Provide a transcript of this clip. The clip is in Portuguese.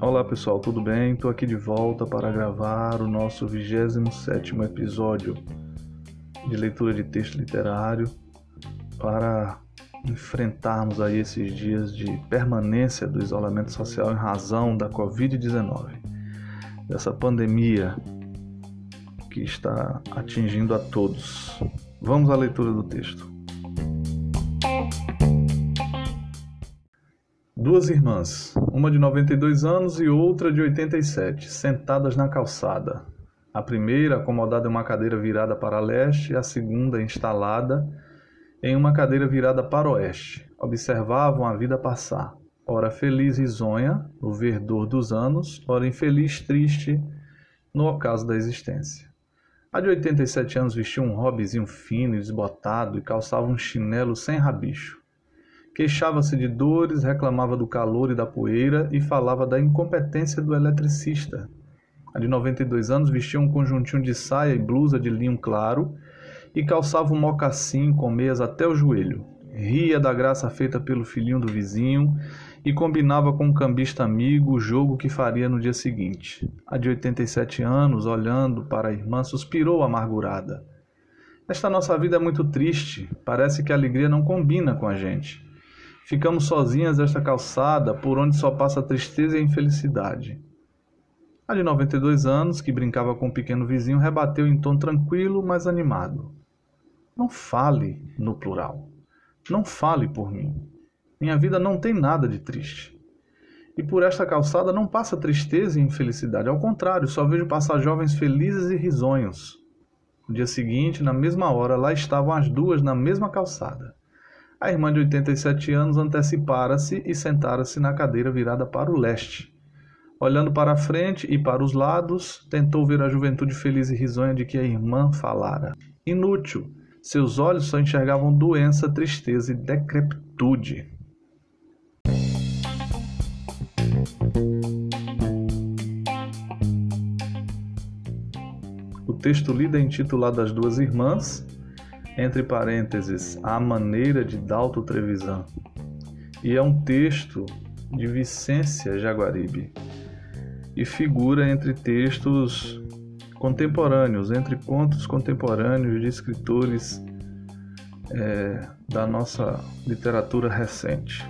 Olá pessoal, tudo bem? Estou aqui de volta para gravar o nosso 27 episódio de leitura de texto literário para enfrentarmos aí esses dias de permanência do isolamento social em razão da Covid-19, dessa pandemia que está atingindo a todos. Vamos à leitura do texto. Duas irmãs, uma de 92 anos e outra de 87, sentadas na calçada. A primeira acomodada em uma cadeira virada para leste, a segunda instalada em uma cadeira virada para oeste. Observavam a vida passar, ora feliz risonha, no verdor dos anos, ora infeliz triste, no ocaso da existência. A de 87 anos vestia um hobbyzinho fino e desbotado e calçava um chinelo sem rabicho. Queixava-se de dores, reclamava do calor e da poeira e falava da incompetência do eletricista. A de 92 anos vestia um conjuntinho de saia e blusa de linho claro e calçava um mocassim com meias até o joelho. Ria da graça feita pelo filhinho do vizinho e combinava com um cambista amigo o jogo que faria no dia seguinte. A de 87 anos, olhando para a irmã, suspirou amargurada. Esta nossa vida é muito triste, parece que a alegria não combina com a gente. Ficamos sozinhas nesta calçada por onde só passa tristeza e infelicidade. A de 92 anos, que brincava com um pequeno vizinho, rebateu em tom tranquilo, mas animado. Não fale no plural. Não fale por mim. Minha vida não tem nada de triste. E por esta calçada não passa tristeza e infelicidade. Ao contrário, só vejo passar jovens felizes e risonhos. No dia seguinte, na mesma hora, lá estavam as duas na mesma calçada. A irmã de 87 anos antecipara-se e sentara-se na cadeira virada para o leste. Olhando para a frente e para os lados, tentou ver a juventude feliz e risonha de que a irmã falara. Inútil! Seus olhos só enxergavam doença, tristeza e decrepitude. O texto lido é intitulado As Duas Irmãs entre parênteses, A Maneira de Dalto Trevisan. E é um texto de Vicência Jaguaribe e figura entre textos contemporâneos, entre contos contemporâneos de escritores é, da nossa literatura recente.